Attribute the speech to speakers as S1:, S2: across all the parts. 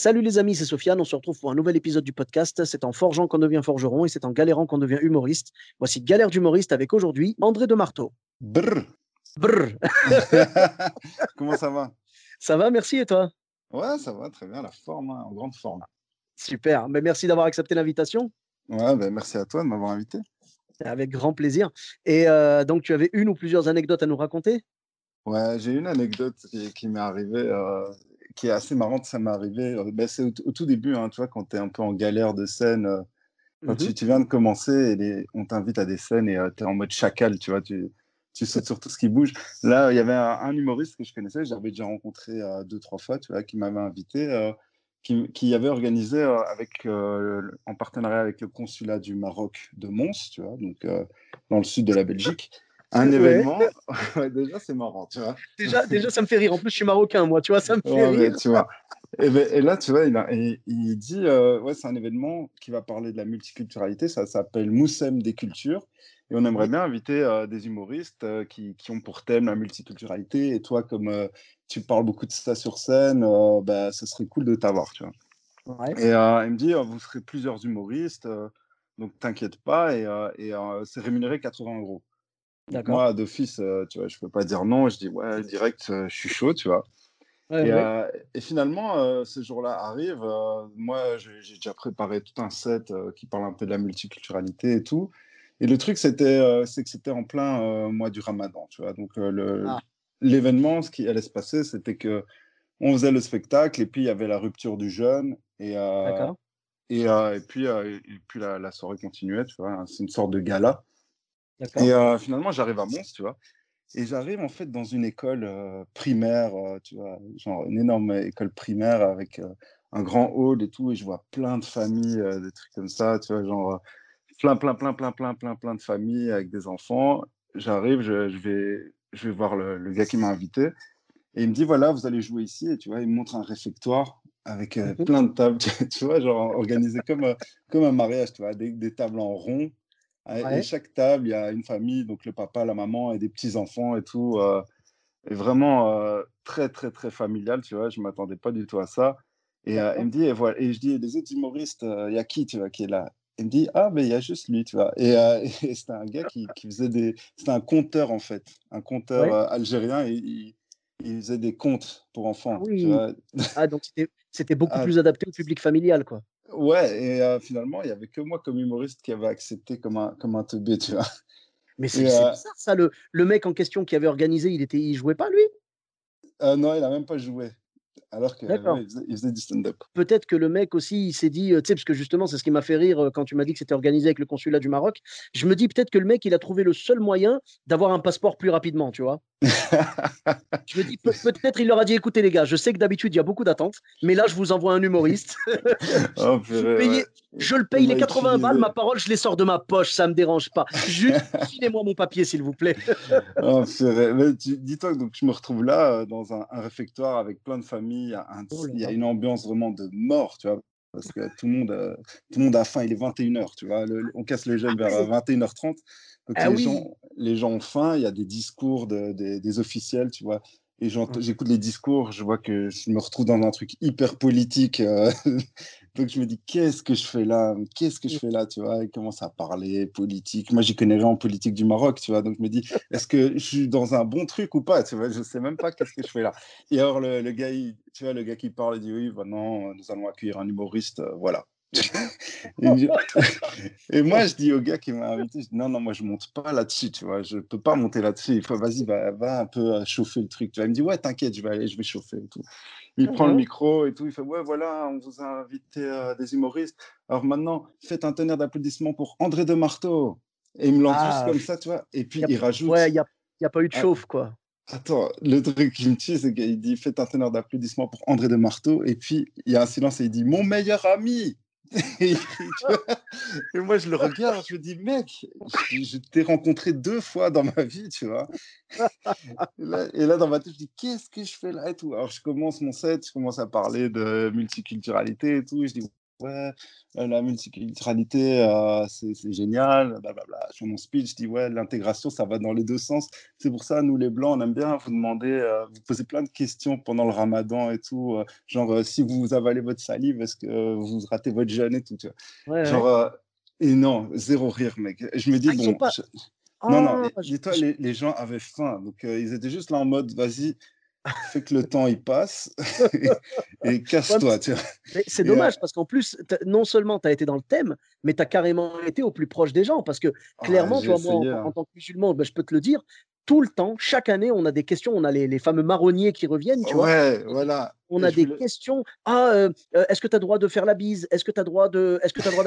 S1: Salut les amis, c'est Sofiane. On se retrouve pour un nouvel épisode du podcast. C'est en forgeant qu'on devient forgeron et c'est en galérant qu'on devient humoriste. Voici Galère d'humoriste avec aujourd'hui André de Marteau.
S2: Brr.
S1: Brr.
S2: Comment ça va?
S1: Ça va, merci et toi?
S2: Ouais, ça va très bien, la forme, hein, en grande forme.
S1: Super. Mais merci d'avoir accepté l'invitation.
S2: Ouais, ben, merci à toi de m'avoir invité.
S1: Avec grand plaisir. Et euh, donc, tu avais une ou plusieurs anecdotes à nous raconter?
S2: Ouais, j'ai une anecdote qui, qui m'est arrivée, euh, qui est assez marrante. Ça m'est arrivé, euh, ben, c'est au, au tout début, hein, tu vois, quand tu es un peu en galère de scène, euh, quand tu,
S1: Mhm.
S2: tu viens de commencer et les- on t'invite à des scènes et tu es en mode chacal, tu vois, tu, tu sautes sur tout ce qui bouge. Là, il y avait un, un humoriste que je connaissais, j'avais déjà rencontré euh, deux, trois fois, tu vois, qui m'avait invité, euh, qui, qui avait organisé euh, avec, euh, en partenariat avec le consulat du Maroc de Mons, tu vois, donc euh, dans le sud de la Belgique, un
S1: Ouais.
S2: événement. Déjà, c'est marrant, tu vois.
S1: Déjà, déjà, ça me fait rire. En plus, je suis marocain, moi, tu vois, ça me fait
S2: Ouais,
S1: rire.
S2: tu vois. Et, ben- et là, tu vois, il, a- et- il dit, euh, ouais, c'est un événement qui va parler de la multiculturalité. Ça s'appelle Moussem des cultures. Et on aimerait bien inviter euh, des humoristes euh, qui, qui ont pour thème la multiculturalité. Et toi, comme euh, tu parles beaucoup de ça sur scène, bah, ça serait cool de t'avoir, tu vois.
S1: Ouais.
S2: Et il me dit, vous serez plusieurs humoristes, donc t'inquiète pas. Et, et, c'est rémunéré 80 euros. Moi, d'office, euh, tu vois, je peux pas dire non. Je dis, ouais, direct, euh, je suis chaud, tu vois.
S1: Ouais,
S2: Et,
S1: ouais.
S2: euh, et finalement, euh, ce jour-là arrive. euh, moi, j'ai déjà préparé tout un set qui parle un peu de la multiculturalité et tout. Et le truc, c'était, c'est que c'était en plein mois du Ramadan, tu vois. Donc,
S1: Ah.
S2: l'événement, ce qui allait se passer, c'était que on faisait le spectacle et puis il y avait la rupture du jeûne et, et, et puis, et puis la, la soirée continuait, tu vois. C'est une sorte de gala. Et euh, finalement, j'arrive à Mons, tu vois. Et j'arrive en fait dans une école euh, primaire, euh, tu vois, genre une énorme école primaire avec un grand hall et tout. Et je vois plein de familles, des trucs comme ça, tu vois, genre plein, plein, plein, plein, plein, plein, plein de familles avec des enfants. J'arrive, je, je vais, je vais voir le, le gars qui m'a invité. Et il me dit, voilà, vous allez jouer ici. Et tu vois, il me montre un réfectoire avec euh,
S1: Mhm.
S2: plein de tables, tu vois, genre organisé comme, euh, comme un mariage, tu vois, des, des tables en rond. Et
S1: Ouais.
S2: chaque table, il y a une famille, donc le papa, la maman et des petits-enfants et tout. euh, et vraiment euh, très, très, très familial, tu vois. Je ne m'attendais pas du tout à ça. Et euh,
S1: D'accord.
S2: me dit, et, voilà, et je dis, les autres humoristes, euh, il y a qui, tu vois, qui est là? Il me dit, ah, mais il y a juste lui, tu vois. Et, euh, et c'était un gars qui, qui faisait des. C'était un conteur, en fait, un conteur
S1: Ouais.
S2: algérien. Et il, il faisait des contes pour
S1: Ah
S2: enfants, tu
S1: oui.
S2: vois.
S1: Ah, donc c'était c'était beaucoup
S2: Ah,
S1: plus adapté au public familial, quoi.
S2: Ouais, et euh, finalement, il n'y avait que moi comme humoriste qui avait accepté comme un, comme un teubé, tu vois.
S1: Mais c'est
S2: euh,
S1: bizarre, ça. Le, le mec en question qui avait organisé, il était, il jouait pas, lui?
S2: Euh, non, il n'a même pas joué. Alors que
S1: D'accord.
S2: ouais, il, faisait, faisait du stand-up.
S1: Peut-être que le mec aussi, il s'est dit, tu sais, parce que justement, c'est ce qui m'a fait rire quand tu m'as dit que c'était organisé avec le consulat du Maroc. Je me dis peut-être que le mec, il a trouvé le seul moyen d'avoir un passeport plus rapidement, tu vois. Je me dis, peut- peut-être il leur a dit, écoutez les gars, je sais que d'habitude, il y a beaucoup d'attentes, mais là, je vous envoie un humoriste.
S2: oh, ouais.
S1: je le paye les
S2: m'a
S1: 80 balles, ma parole, je les sors de ma poche, ça me dérange pas. Juste, filez-moi mon papier, s'il vous plaît.
S2: Oh, dis-toi que donc, je me retrouve là, euh, dans un, un réfectoire avec plein de familles. un-
S1: Oh
S2: il y a une ambiance vraiment de mort, tu vois. Parce que tout le monde, euh, tout le monde a faim, il est 21h, tu vois. Le- on casse le
S1: Ah
S2: jeûne vers euh,
S1: ouais.
S2: 21h30. Donc
S1: Ah
S2: les
S1: oui.
S2: gens, les gens ont faim, il y a des discours de- des- des officiels, tu vois. Et j'écoute les discours, je vois que je me retrouve dans un truc hyper politique. euh, Donc je me dis, qu'est-ce que je fais là? Qu'est-ce que je fais là? Tu vois, il commence à parler politique. Moi, j'y connais rien en politique du Maroc, tu vois. Donc je me dis, est-ce que je suis dans un bon truc ou pas? Tu vois, je sais même pas qu'est-ce que je fais là. Et alors, le, le gars, il- tu vois, le gars qui parle, il dit, oui, bah non, nous allons accueillir un humoriste, euh, voilà. Et moi, je dis au gars qui m'a invité, je dis, non, non, moi, je monte pas là-dessus, tu vois, je peux pas monter là-dessus. Il faut, vas-y, va, va un peu euh, chauffer le truc. Tu vois, il me dit, ouais, t'inquiète, je vais aller, je vais chauffer et tout. Il prend le
S1: Mhm.
S2: micro et tout, il fait, ouais, voilà, on vous a invité euh, des humoristes. Alors maintenant, faites un tonnerre d'applaudissements pour André de Marteau. Et il me lance juste
S1: Ah,
S2: comme ça, tu vois. Et puis,
S1: a-
S2: il rajoute,
S1: ouais, il n'y a, y a pas eu de
S2: Ah,
S1: chauffe, quoi.
S2: Attends, le truc qui me tue, c'est qu'il dit Faites un teneur d'applaudissements pour André de Marteau. Et puis, il y a un silence et il dit Mon meilleur ami et, moi, je le regarde, je me dis, mec, je, t'ai rencontré deux fois dans ma vie, tu vois. Et là, dans ma tête, je dis, qu'est-ce que je fais là et tout. Alors, je commence mon set, je commence à parler de multiculturalité et tout. Je dis, ouais, euh, la multiculturalité, euh, c'est génial, blablabla. Je fais mon speech, je dis, ouais, l'intégration, ça va dans les deux sens. C'est pour ça, nous, les Blancs, on aime bien vous demander, euh, vous poser plein de questions pendant le ramadan et tout. genre, si vous avalez votre salive, est-ce que vous ratez votre jeûne et tout, tu vois. genre, et non, zéro rire, mec. Je me dis, ah, bon. Non, non, dis-toi, les, les, gens avaient faim. Donc, ils étaient juste là en mode, vas-y, fait que le temps il passe et, casse-toi.
S1: c'est dommage parce qu'en plus, non seulement tu as été dans le thème, mais tu as carrément été au plus proche des gens parce que ah, clairement, toi, moi, en, hein. tant que musulman, ben, je peux te le dire, tout le temps, chaque année, on a des questions. On a les, fameux marronniers qui reviennent, tu
S2: ouais, voilà.
S1: On a des questions. Ah, euh, euh, est-ce que tu as le droit de faire la bise? Est-ce que tu as le droit de, est-ce que tu droit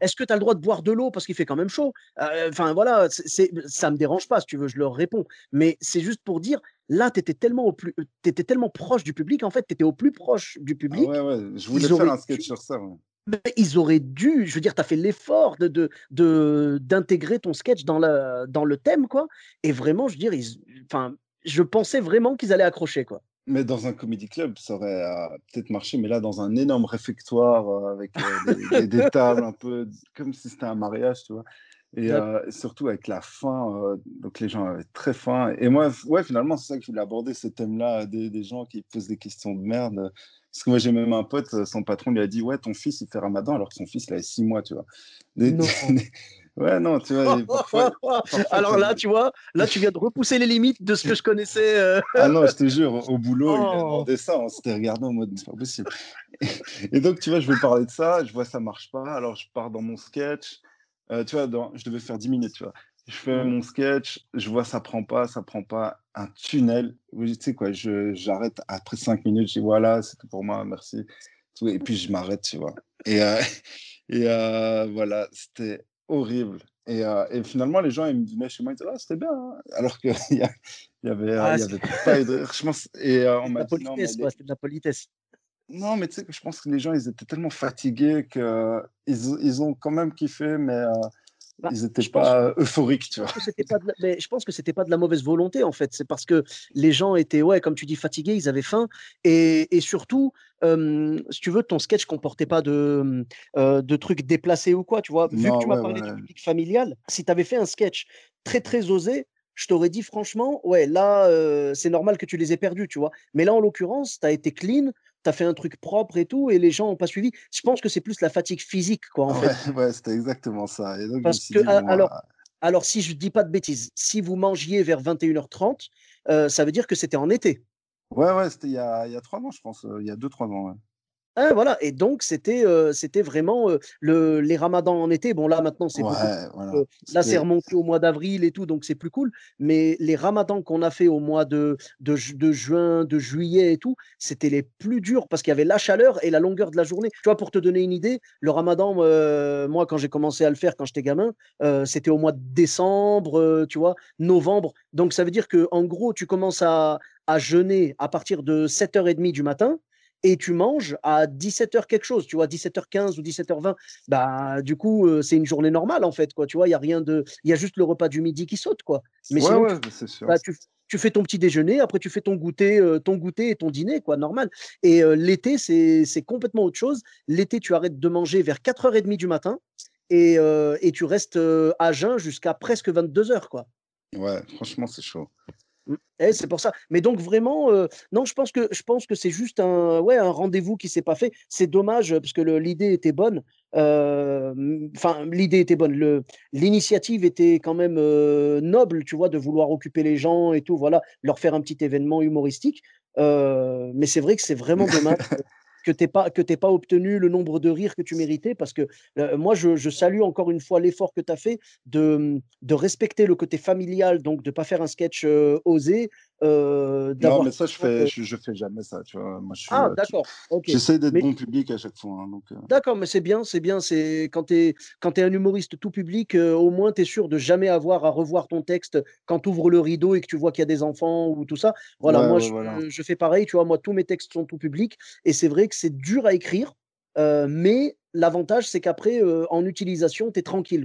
S1: Est-ce que tu as le droit de boire de l'eau? Parce qu'il fait quand même chaud euh, Enfin voilà, c'est, ça me dérange pas si tu veux, je leur réponds. Mais c'est juste pour dire, là, tu étais tellement étais proche du public. En fait, tu étais au plus proche du ah public.
S2: ouais, ouais. Je voulais faire un sketch sur ça
S1: ils auraient dû, je veux dire, tu as fait l'effort de, de, d'intégrer ton sketch dans le, dans le thème, quoi. Et vraiment, je veux dire, je pensais vraiment qu'ils allaient accrocher, quoi.
S2: Mais dans un comedy club, ça aurait euh, peut-être marché, mais là, dans un énorme réfectoire euh, avec euh, des, tables un peu comme si c'était un mariage, tu vois. Et surtout avec la faim, donc les gens avaient très faim. Et moi, ouais, finalement, c'est ça que je voulais aborder, ce thème-là, des, des, gens qui posent des questions de merde. Parce que moi, j'ai même un pote, euh, son patron lui a dit Ouais, ton fils, il fait ramadan, alors que son fils, il a six mois, tu vois. non. ouais, non, tu vois.
S1: alors là, tu vois, là, tu viens de repousser les limites de ce que je connaissais. Euh.
S2: ah non, je te jure, au boulot, il a oh. demandé ça, on s'était regardé en mode C'est pas possible. Et donc, tu vois, je vais parler de ça, je vois ça marche pas, alors je pars dans mon sketch. Euh, tu vois, dans, je devais faire 10 minutes, tu vois. Je fais mon sketch, je vois ça prend pas, ça prend pas un tunnel. Tu sais quoi, j'arrête après cinq minutes, je dis voilà, c'est tout pour moi, merci. Et puis je m'arrête, tu vois. Et, euh, et euh, voilà, c'était horrible. Et, euh, et, finalement, les gens, ils me venaient chez moi, ils disaient, ah, c'était bien. Hein. Alors qu'il y, y, avait, ah, y avait pas de Je pense, et on m'a
S1: dit, non, c'était de la politesse.
S2: Non, mais tu sais que je pense que les gens, ils étaient tellement fatigués qu'ils ils ont quand même kiffé, mais bah, ils n'étaient pas euphoriques, tu vois.
S1: mais je pense que c'était pas de la mauvaise volonté, en fait. C'est parce que les gens étaient, ouais, comme tu dis, fatigués, ils avaient faim. Et, et surtout, si tu veux, ton sketch comportait pas de, de trucs déplacés ou quoi, tu vois. Vu que tu m'as parlé du public familial, si tu avais fait un sketch très, très osé, je t'aurais dit franchement, ouais, là, c'est normal que tu les aies perdus, tu vois. Mais là, en l'occurrence, tu as été clean, tu as fait un truc propre et tout, et les gens n'ont pas suivi. Je pense que c'est plus la fatigue physique, quoi, en fait.
S2: Ouais, c'était exactement ça.
S1: Parce que, alors, alors, si je dis pas de bêtises, si vous mangiez vers 21h30, euh, ça veut dire que c'était en été.
S2: Ouais, ouais, c'était il y a, il y a trois ans, je pense, euh, il y a deux, trois ans.
S1: Ah, voilà, et donc c'était c'était vraiment le, les ramadans en été. Bon, là maintenant, c'est là, c'est remonté au mois d'avril et tout, donc c'est plus cool. Mais les ramadans qu'on a fait au mois de, de, de, juin, de juillet et tout, c'était les plus durs parce qu'il y avait la chaleur et la longueur de la journée. Tu vois, pour te donner une idée, le ramadan, moi, quand j'ai commencé à le faire quand j'étais gamin, c'était au mois de décembre, tu vois, novembre. Donc ça veut dire que en gros, tu commences à, à jeûner à partir de 7h30 du matin et tu manges à 17h quelque chose, tu vois, 17h15 ou 17h20, bah, du coup, c'est une journée normale, en fait, quoi, tu vois, il y a rien de, il y a juste le repas du midi qui saute, quoi.
S2: Mais ouais, ouais, c'est sûr.
S1: Bah, tu, tu, fais ton petit déjeuner, après tu fais ton goûter, ton goûter et ton dîner, quoi, normal. Et l'été, c'est complètement autre chose. L'été, tu arrêtes de manger vers 4h30 du matin et, et tu restes à jeun jusqu'à presque 22h, quoi.
S2: Ouais, franchement, c'est chaud.
S1: Mmh. Eh, c'est pour ça. Mais donc vraiment, non, je pense que je pense que c'est juste un, ouais, un rendez-vous qui s'est pas fait. C'est dommage parce que l'idée était bonne. Enfin, l'idée était bonne. Le, l'initiative était quand même noble, tu vois, de vouloir occuper les gens et tout. Voilà, leur faire un petit événement humoristique. mais c'est vrai que c'est vraiment dommage. Que tu pas, obtenu le nombre de rires que tu méritais, parce que moi, je, salue encore une fois l'effort que tu as fait de, de respecter le côté familial, donc de ne pas faire un sketch osé, euh,
S2: non, mais ça, je fais, je, fais jamais ça. Tu vois. Moi, je
S1: ah, euh, d'accord.
S2: J'essaie d'être bon public à chaque fois. Hein, donc, euh.
S1: D'accord, mais c'est bien, c'est bien. C'est quand tu es, quand es un humoriste tout public, au moins tu es sûr de jamais avoir à revoir ton texte quand tu ouvres le rideau et que tu vois qu'il y a des enfants ou tout ça. Voilà, moi, je, je, fais pareil. Tu vois, moi, tous mes textes sont tout public et c'est vrai que c'est dur à écrire, mais l'avantage, c'est qu'après, en utilisation, tu es tranquille.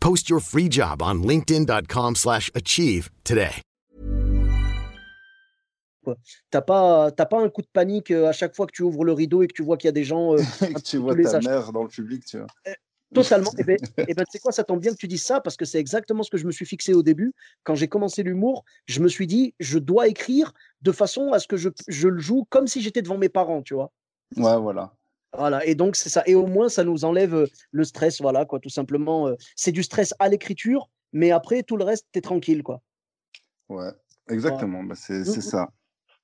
S3: Post your free job on linkedin.com/achieve today.
S1: T'as pas, t'as pas un coup de panique euh, à chaque fois que tu ouvres le rideau et que tu vois qu'il y a des gens. Euh,
S2: tu vois ta mère dans le public, tu vois.
S1: Eh, totalement. et eh ben, eh ben tu sais quoi, ça tombe bien que tu dises ça parce que c'est exactement ce que je me suis fixé au début. Quand j'ai commencé l'humour, je me suis dit, je dois écrire de façon à ce que je, je le joue comme si j'étais devant mes parents, tu vois.
S2: Ouais, voilà.
S1: Voilà, et donc c'est ça. Et au moins, ça nous enlève le stress, voilà, quoi, tout simplement. C'est du stress à l'écriture, mais après, tout le reste, t'es tranquille, quoi.
S2: Ouais, exactement, bah, c'est mmh, mmh. ça.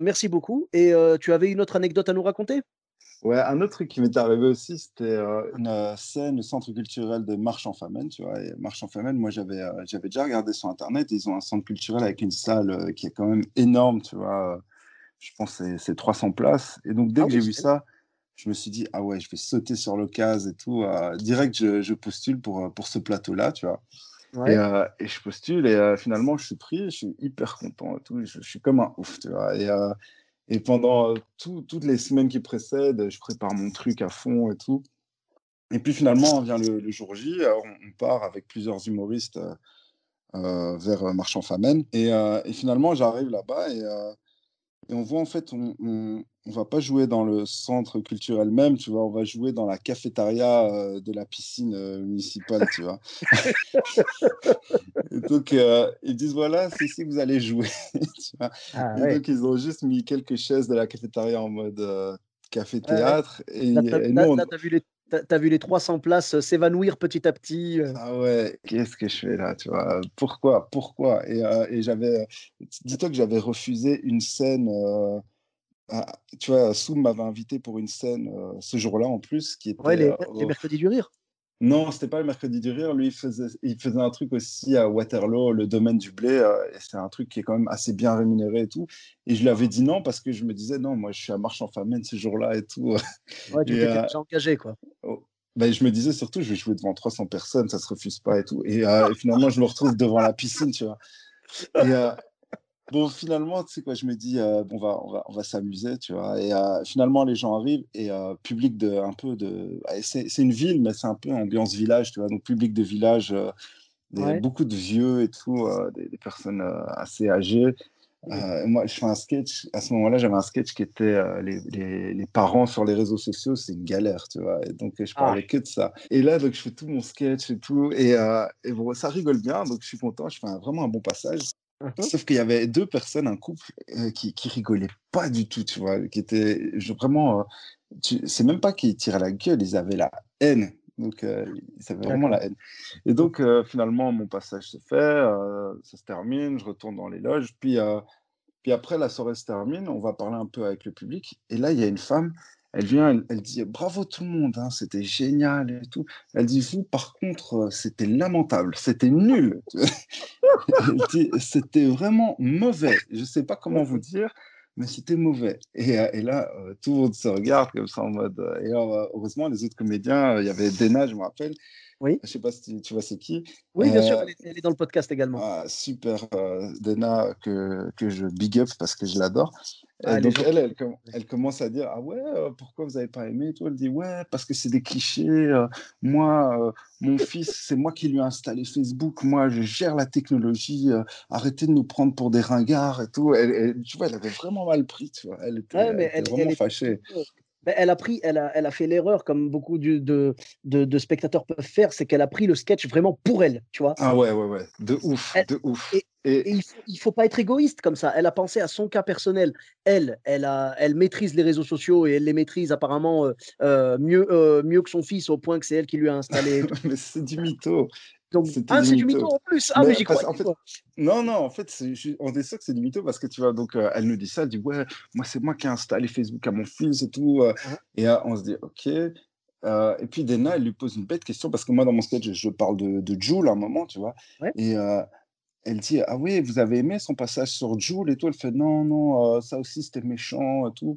S1: Merci beaucoup. Et tu avais une autre anecdote à nous raconter?
S2: Ouais, un autre truc qui m'est arrivé aussi, c'était une scène au centre culturel de Marche en Famenne, tu vois. Et Marche en Famenne, moi, j'avais j'avais déjà regardé sur Internet. Ils ont un centre culturel avec une salle qui est quand même énorme, tu vois. Je pense que c'est 300 places. Et donc, dès ah que j'ai vu ça, je me suis dit, ah ouais, je vais sauter sur l'occasion et tout. Euh, direct, je, je, postule pour, euh, pour ce plateau-là, tu vois. Et, euh, et, je postule et finalement, je suis pris, je suis hyper content et tout. Je, je suis comme un ouf, tu vois. Et, et pendant toutes les semaines qui précèdent, je prépare mon truc à fond et tout. Et puis finalement, vient le, jour J, on, part avec plusieurs humoristes vers Marchand Famenne. Et, et finalement, j'arrive là-bas et et on voit en fait, on, on, va pas jouer dans le centre culturel même, tu vois, on va jouer dans la cafétéria euh, de la piscine euh, municipale, tu vois. et donc, euh, ils disent voilà, c'est ici que vous allez jouer. tu vois. Ah et donc, ils ont juste mis quelques chaises de la cafétéria en mode café-théâtre. et,
S1: là, as, vu les T'as vu les 300 places s'évanouir petit à petit.
S2: Ah ouais, qu'est-ce que je fais là, tu vois? Pourquoi? Pourquoi? Et, euh, et j'avais, dis-toi que j'avais refusé une scène. Tu vois, Soum m'avait invité pour une scène ce jour-là en plus, qui était.
S1: Ouais, les, les mercredis du rire.
S2: Non, c'était pas le mercredi du rire. Lui, il faisait, il faisait un truc aussi à Waterloo, le domaine du blé. Euh, c'est un truc qui est quand même assez bien rémunéré et tout. Et je lui avais dit non parce que je me disais non, moi je suis à Marchand Famine ce jour-là et tout.
S1: Ouais, tu étais euh, déjà engagé quoi.
S2: Oh, ben, je me disais surtout, je vais jouer devant 300 personnes, ça se refuse pas et tout. Et, euh, et finalement, je me retrouve devant la piscine, tu vois. Et, Bon, finalement, tu sais quoi, je me dis, euh, bon, on va, on va, on va s'amuser, tu vois. Et euh, finalement, les gens arrivent et euh, public de, un peu de, c'est une ville, mais c'est un peu ambiance village, tu vois. Donc, public de village, beaucoup de vieux et tout, des, personnes assez âgées. moi, je fais un sketch. À ce moment-là, j'avais un sketch qui était les, les, les, parents sur les réseaux sociaux, c'est une galère, tu vois. Et donc, je ah. parlais que de ça. Et là, donc, je fais tout mon sketch et tout. Et, et bon, ça rigole bien, donc je suis content. Je fais vraiment un bon passage. Mmh Sauf qu'il y avait deux personnes, un couple, qui, qui rigolaient pas du tout, tu vois, qui étaient vraiment. c'est même pas qu'ils tiraient la gueule, ils avaient la haine. Donc, ils avaient vraiment la haine. Et donc, finalement, mon passage se fait, ça se termine, je retourne dans les loges. Puis, puis après, la soirée se termine, on va parler un peu avec le public. Et là, il y a une femme, elle vient, elle, dit bravo tout le monde, hein, c'était génial et tout. Elle dit vous, par contre, euh, c'était lamentable, c'était nul. c'était vraiment mauvais. Je ne sais pas comment vous dire, mais c'était mauvais. Et, euh, et, là, euh, tout le monde se regarde comme ça en mode. Et heureusement, les autres comédiens, il y avait Dena, je me rappelle,
S1: oui.
S2: Je sais pas si tu vois c'est qui.
S1: Oui, bien sûr, elle est, dans le podcast également.
S2: Ah, super, Dena, que, que je big up parce que je l'adore. Ah, donc elle, elle, elle, commence à dire ah ouais pourquoi vous avez pas aimé toi elle dit ouais parce que c'est des clichés moi mon fils c'est moi qui lui ai installé Facebook moi je gère la technologie arrêtez de nous prendre pour des ringards et tout elle, tu vois elle avait vraiment mal pris tu vois elle était, vraiment fâchée
S1: elle a pris, elle a, elle a fait l'erreur, comme beaucoup de, de, de, spectateurs peuvent faire, c'est qu'elle a pris le sketch vraiment pour elle, tu vois?
S2: Ah ouais, ouais, ouais, de ouf, de ouf.
S1: Et, Et, il, faut, faut pas être égoïste comme ça. Elle a pensé à son cas personnel. Elle, elle, a, elle maîtrise les réseaux sociaux et elle les maîtrise apparemment euh, euh, mieux, euh, mieux que son fils au point que c'est elle qui lui a installé.
S2: mais c'est du mytho.
S1: Donc, ah, c'est du mytho en plus. Ah, mais, j'y crois.
S2: En fait, non, non, en fait, on est sûr que c'est du mytho parce que tu vois, donc elle nous dit ça, elle dit ouais, moi c'est moi qui ai installé Facebook à mon fils et tout. Et on se dit ok. et puis Dena, elle lui pose une bête question parce que moi dans mon sketch, je parle de, de Jules à un moment, tu vois. Et elle dit Ah oui, vous avez aimé son passage sur Jules et tout. Elle fait Non, non, ça aussi c'était méchant et tout.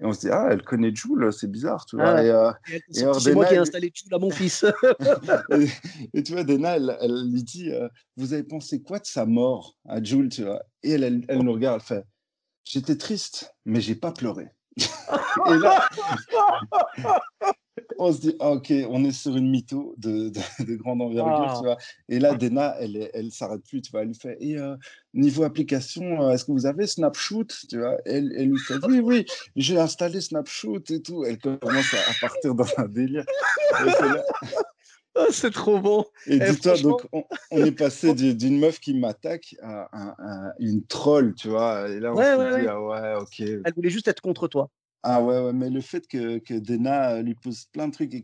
S2: Et on se dit, ah, elle connaît Jules, c'est bizarre, tu vois.
S1: Ah et, c'est moi qui ai installé Jules à mon fils.
S2: et, tu vois, Dena, elle, elle lui dit, vous avez pensé quoi de sa mort à Jules, tu vois? Et elle, elle, nous regarde, elle fait, j'étais triste, mais j'ai pas pleuré. et là, on se dit, ah, ok, on est sur une mytho de, de, grande envergure, tu ah. vois. Et là, Dena, elle, elle s'arrête plus, tu vois. Elle lui fait, et euh, niveau application, euh, est-ce que vous avez Snapshoot, tu vois? Elle, elle lui fait, oui, oui, j'ai installé Snapshoot et tout. Elle commence à, partir dans un délire.
S1: Ah, c'est trop bon.
S2: Et, eh, dis-toi, donc, on, est passé d'une meuf qui m'attaque à, une troll, tu vois. Et là, on se dit, ah ouais, ok.
S1: Elle voulait juste être contre toi.
S2: Ah ouais, ouais, mais le fait que, que Dena lui pose plein de trucs et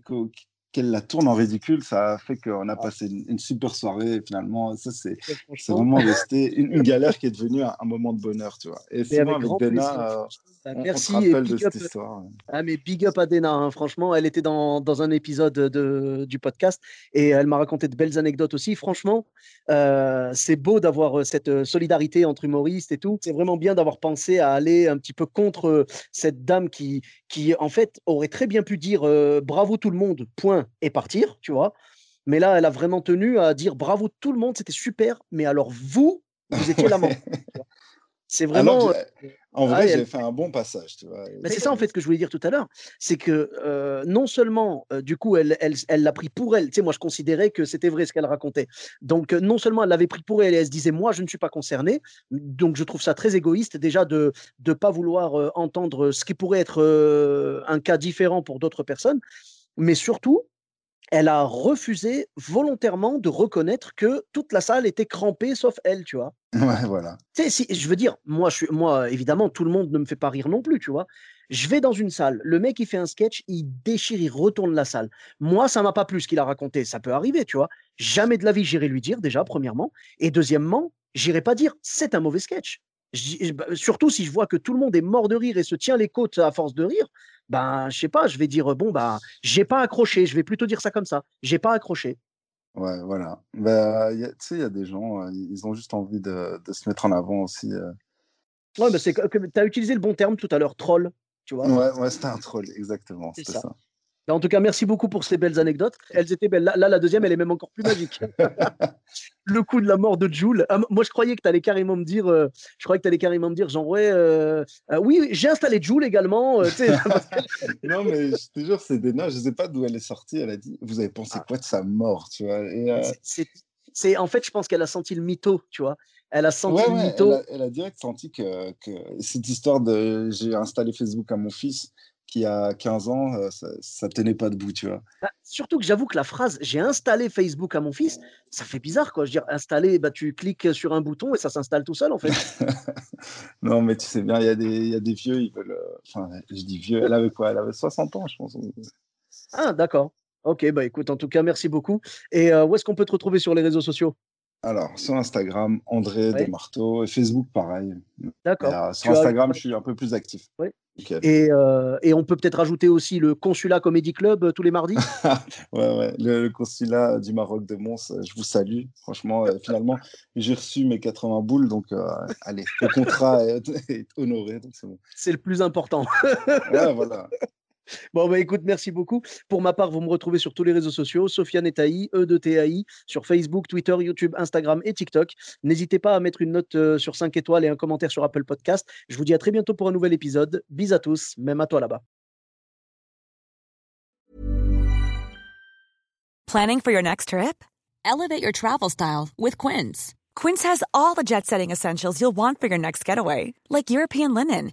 S2: qu'elle la tourne en ridicule, ça a fait qu'on a ah. passé une, super soirée. finalement, ça, c'est vraiment resté une, galère qui est devenue un, moment de bonheur, tu vois. Et c'est avec Dena,
S1: bah, merci. et big up, Ah, mais big up à Dena, hein. franchement, elle était dans, dans un épisode de, du podcast et elle m'a raconté de belles anecdotes aussi. Franchement, euh, c'est beau d'avoir euh, cette euh, solidarité entre humoristes et tout. C'est vraiment bien d'avoir pensé à aller un petit peu contre cette dame qui, qui en fait, aurait très bien pu dire bravo tout le monde, point, et partir, tu vois. Mais là, elle a vraiment tenu à dire bravo tout le monde, c'était super, mais alors vous, vous étiez l'amant. c'est vraiment.
S2: En vrai, j'ai fait un bon passage, tu vois.
S1: c'est ça en fait que je voulais dire tout à l'heure, c'est que euh, non seulement euh, du coup elle elle elle l'a pris pour elle, tu sais moi je considérais que c'était vrai ce qu'elle racontait. Donc euh, non seulement elle l'avait pris pour elle et elle se disait moi je ne suis pas concernée, donc je trouve ça très égoïste déjà de de pas vouloir entendre ce qui pourrait être un cas différent pour d'autres personnes, mais surtout elle a refusé volontairement de reconnaître que toute la salle était crampée sauf elle, tu vois?
S2: Ouais, voilà.
S1: Tu sais, si, je veux dire, moi, je suis, moi, évidemment, tout le monde ne me fait pas rire non plus, tu vois? Je vais dans une salle, le mec, il fait un sketch, il déchire, il retourne la salle. Moi, ça m'a pas plu ce qu'il a raconté. Ça peut arriver, tu vois? Jamais de la vie, j'irai lui dire, déjà, premièrement. Et deuxièmement, j'irai pas dire, c'est un mauvais sketch. Bah, surtout si je vois que tout le monde est mort de rire et se tient les côtes à force de rire, ben, je sais pas, je vais dire, bon, bah, j'ai pas accroché, je vais plutôt dire ça comme ça, j'ai pas accroché.
S2: Ouais, voilà. Bah, tu sais, il y a des gens, euh, ils ont juste envie de, de se mettre en avant aussi. Euh.
S1: Ouais, mais c'est que tu as utilisé le bon terme tout à l'heure, troll, tu vois.
S2: Ouais, ouais c'était un troll, exactement. C'est ça.
S1: En tout cas, merci beaucoup pour ces belles anecdotes. Elles étaient belles. Là, la deuxième, elle est même encore plus magique. le coup de la mort de Jules. Ah, moi, je croyais que tu allais carrément me dire, euh, je croyais que tu allais carrément me dire, genre, ouais, euh, euh, oui, j'ai installé Jules également.
S2: non, mais je te jure, c'est Dena, je ne sais pas d'où elle est sortie. Elle a dit, vous avez pensé ah. quoi de sa mort, tu vois
S1: c'est, en fait, je pense qu'elle a senti le mytho, tu vois. Elle a senti le mytho.
S2: Elle a, direct senti que, que cette histoire de j'ai installé Facebook à mon fils, qui a 15 ans, euh, ça, ne tenait pas debout, tu vois.
S1: Bah, surtout que j'avoue que la phrase j'ai installé Facebook à mon fils, ça fait bizarre quoi. Je veux dire, installer, bah, tu cliques sur un bouton et ça s'installe tout seul en fait.
S2: non, mais tu sais bien, il y, a des, y a des vieux, ils veulent. Euh, enfin, je dis vieux, elle avait quoi? Elle avait 60 ans, je pense.
S1: Ah, d'accord. Ok, bah écoute, en tout cas, merci beaucoup. Et euh, où est-ce qu'on peut te retrouver sur les réseaux sociaux?
S2: Alors, sur Instagram, André ouais. Desmarteaux, et Facebook, pareil.
S1: D'accord.
S2: sur Instagram, je suis un peu plus actif.
S1: Oui. Et, euh, et, on peut peut-être rajouter aussi le Consulat Comedy Club euh, tous les mardis.
S2: ouais, ouais, le, Consulat du Maroc de Mons, euh, je vous salue. Franchement, finalement, j'ai reçu mes 80 boules, donc allez, le contrat est, est honoré, donc c'est bon.
S1: C'est le plus important.
S2: ouais, voilà.
S1: Bon, bah écoute, merci beaucoup. Pour ma part, vous me retrouvez sur tous les réseaux sociaux, Sofiane Etaï, E de TAI, sur Facebook, Twitter, YouTube, Instagram et TikTok. N'hésitez pas à mettre une note euh, sur 5 étoiles et un commentaire sur Apple Podcast. Je vous dis à très bientôt pour un nouvel épisode. Bis à tous, même à toi là-bas.
S4: Planning for your next trip? Elevate your travel style with Quince. Quince has all the jet setting essentials you'll want for your next getaway, like European linen